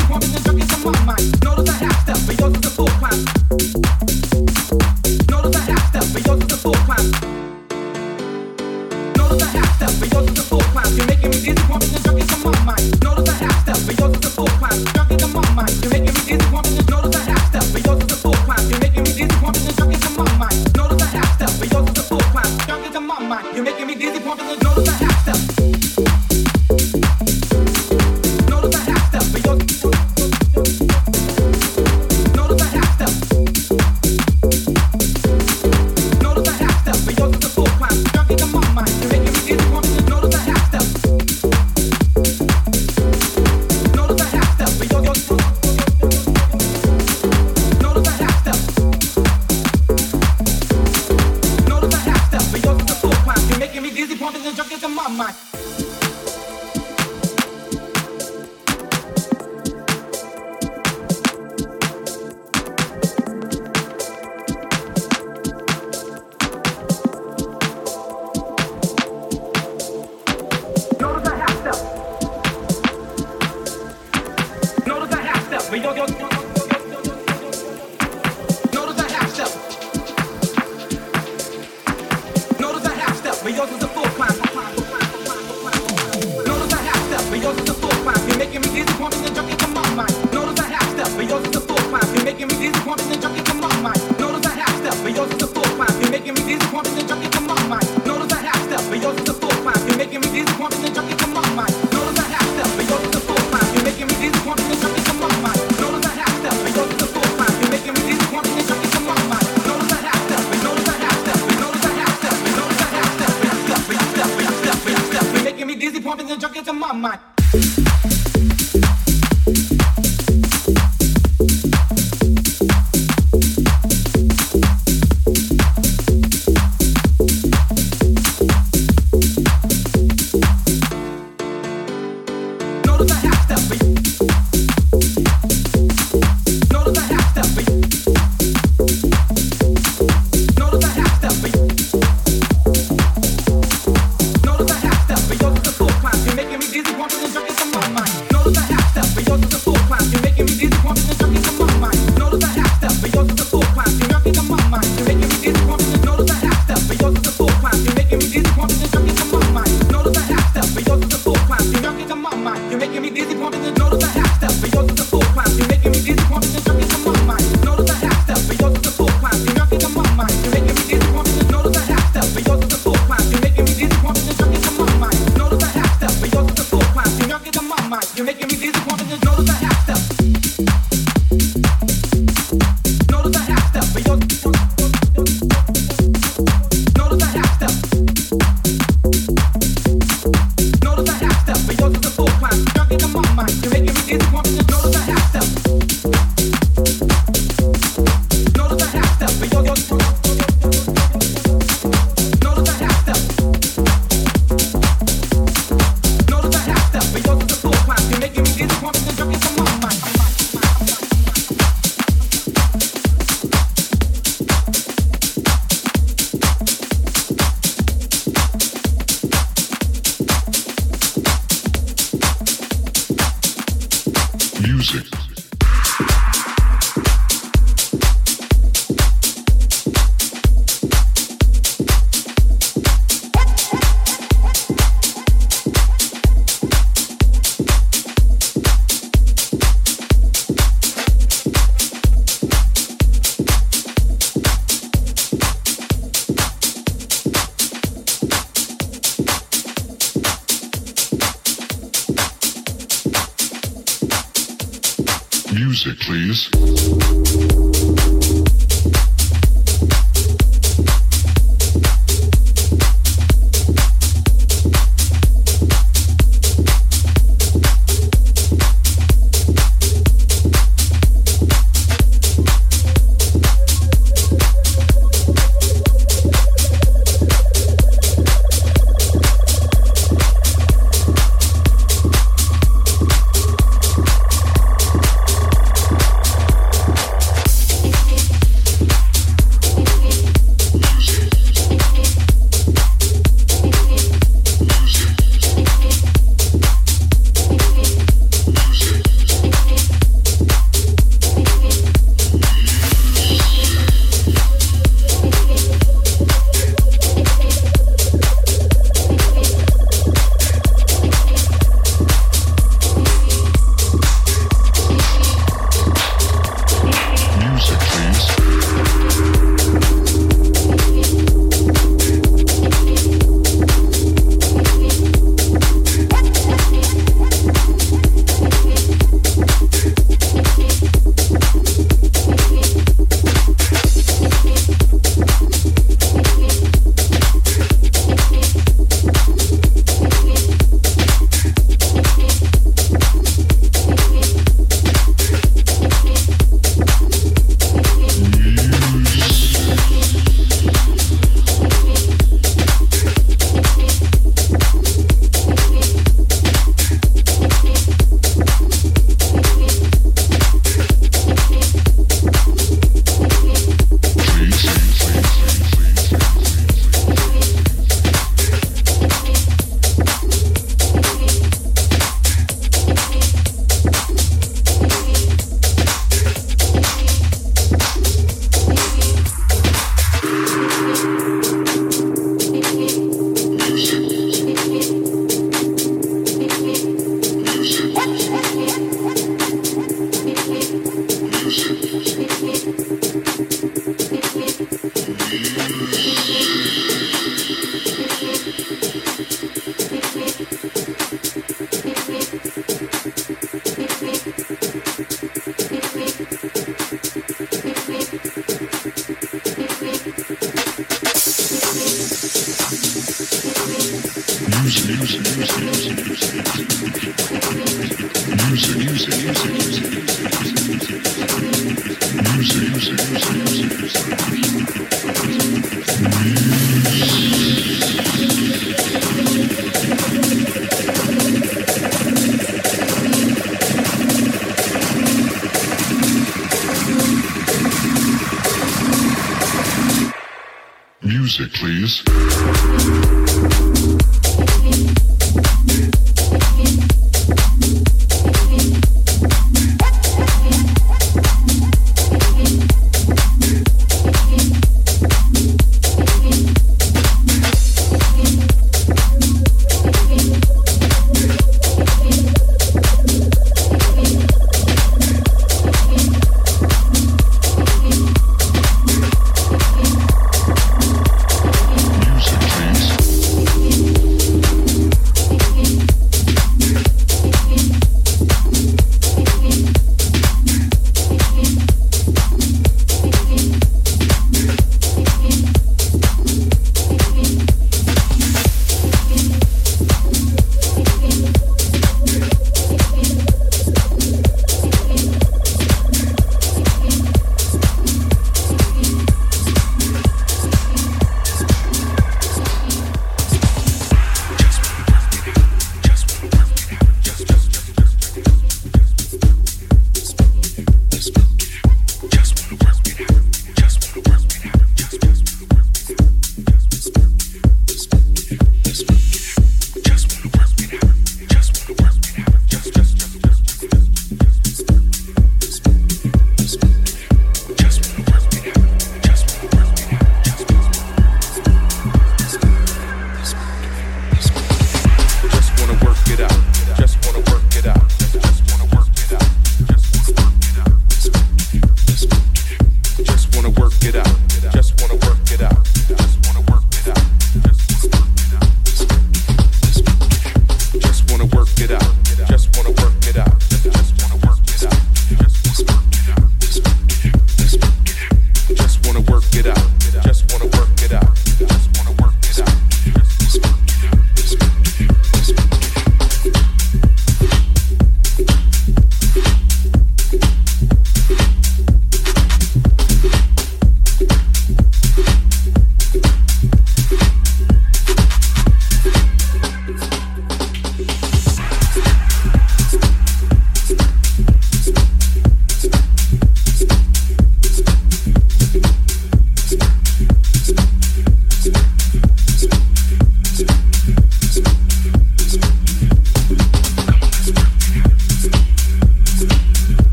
Me dizzy, wanting to my mind.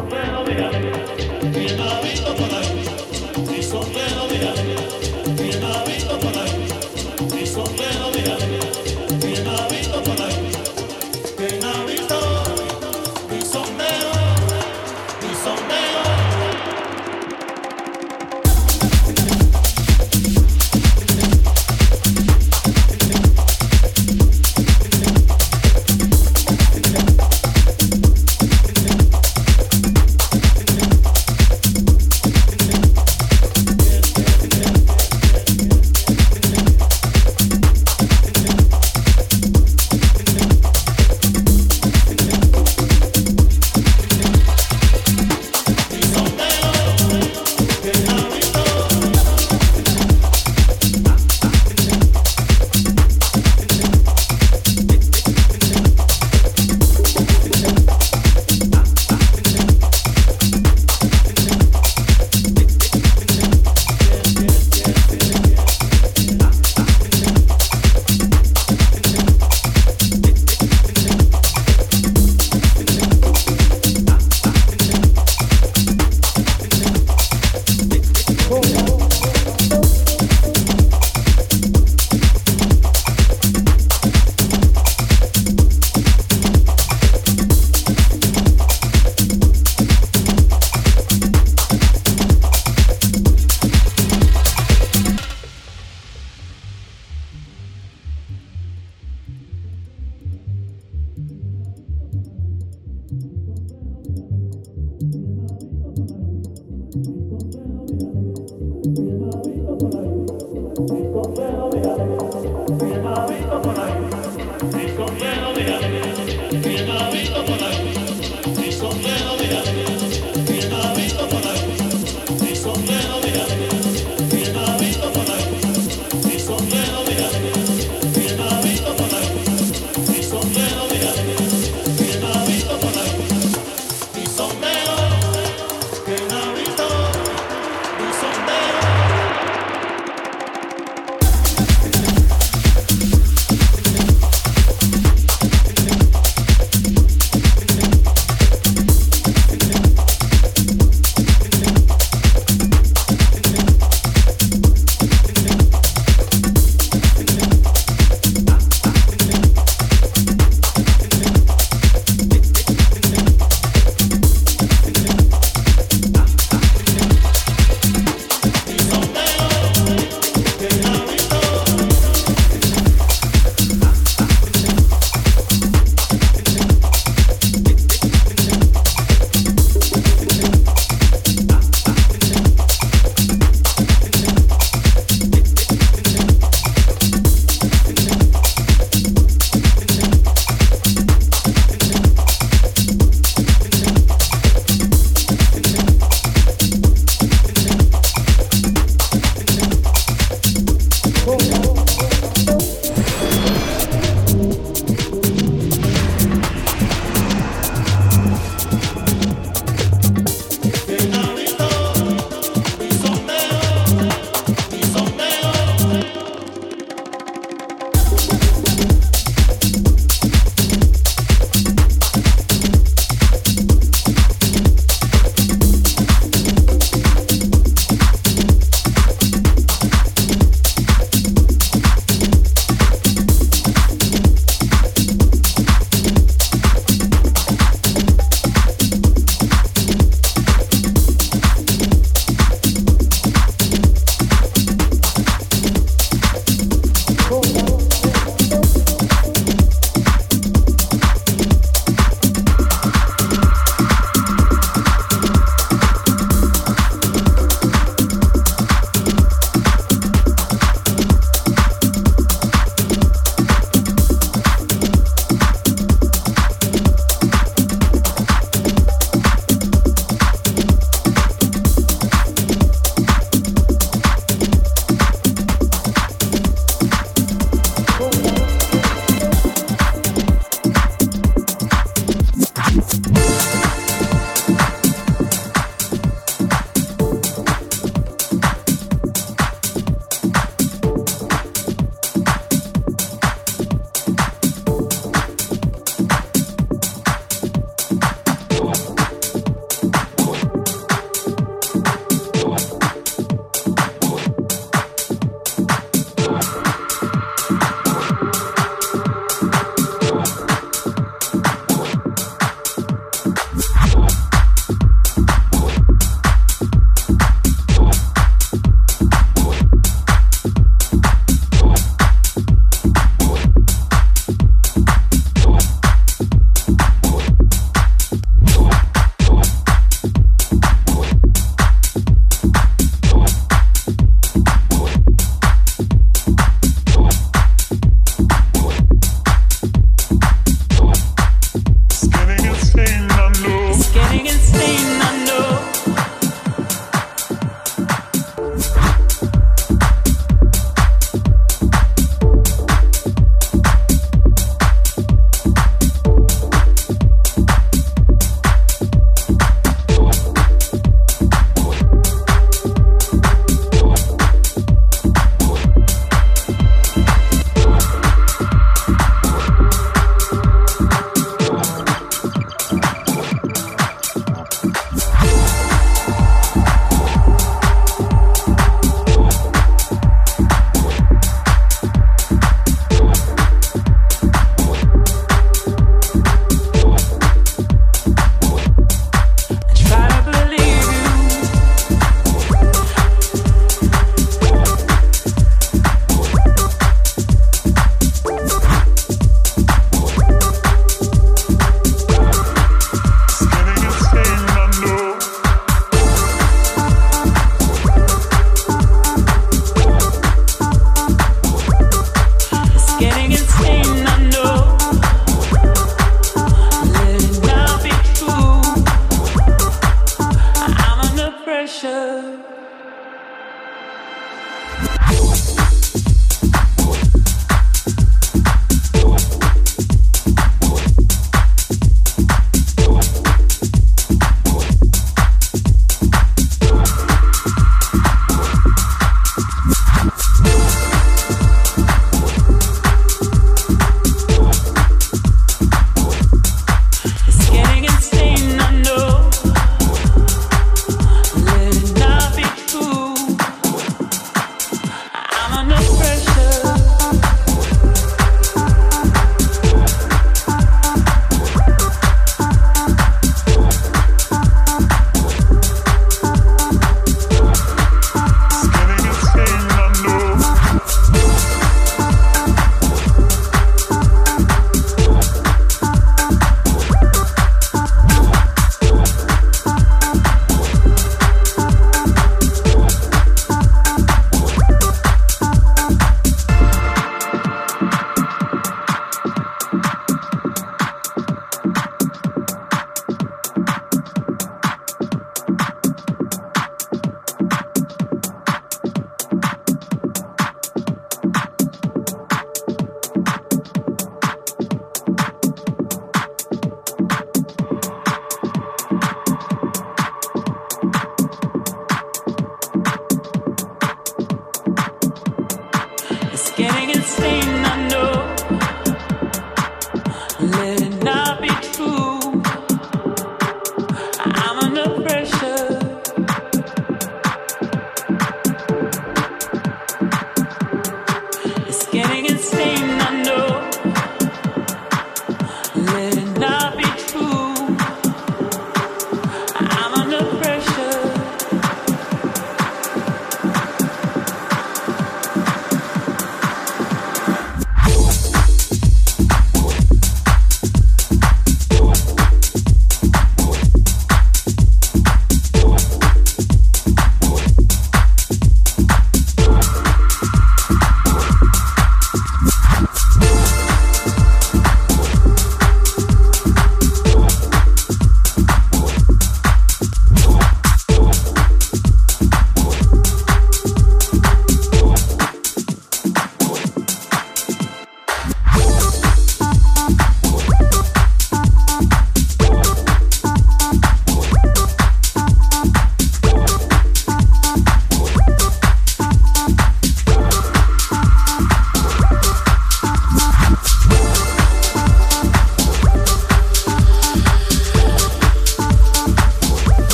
准备。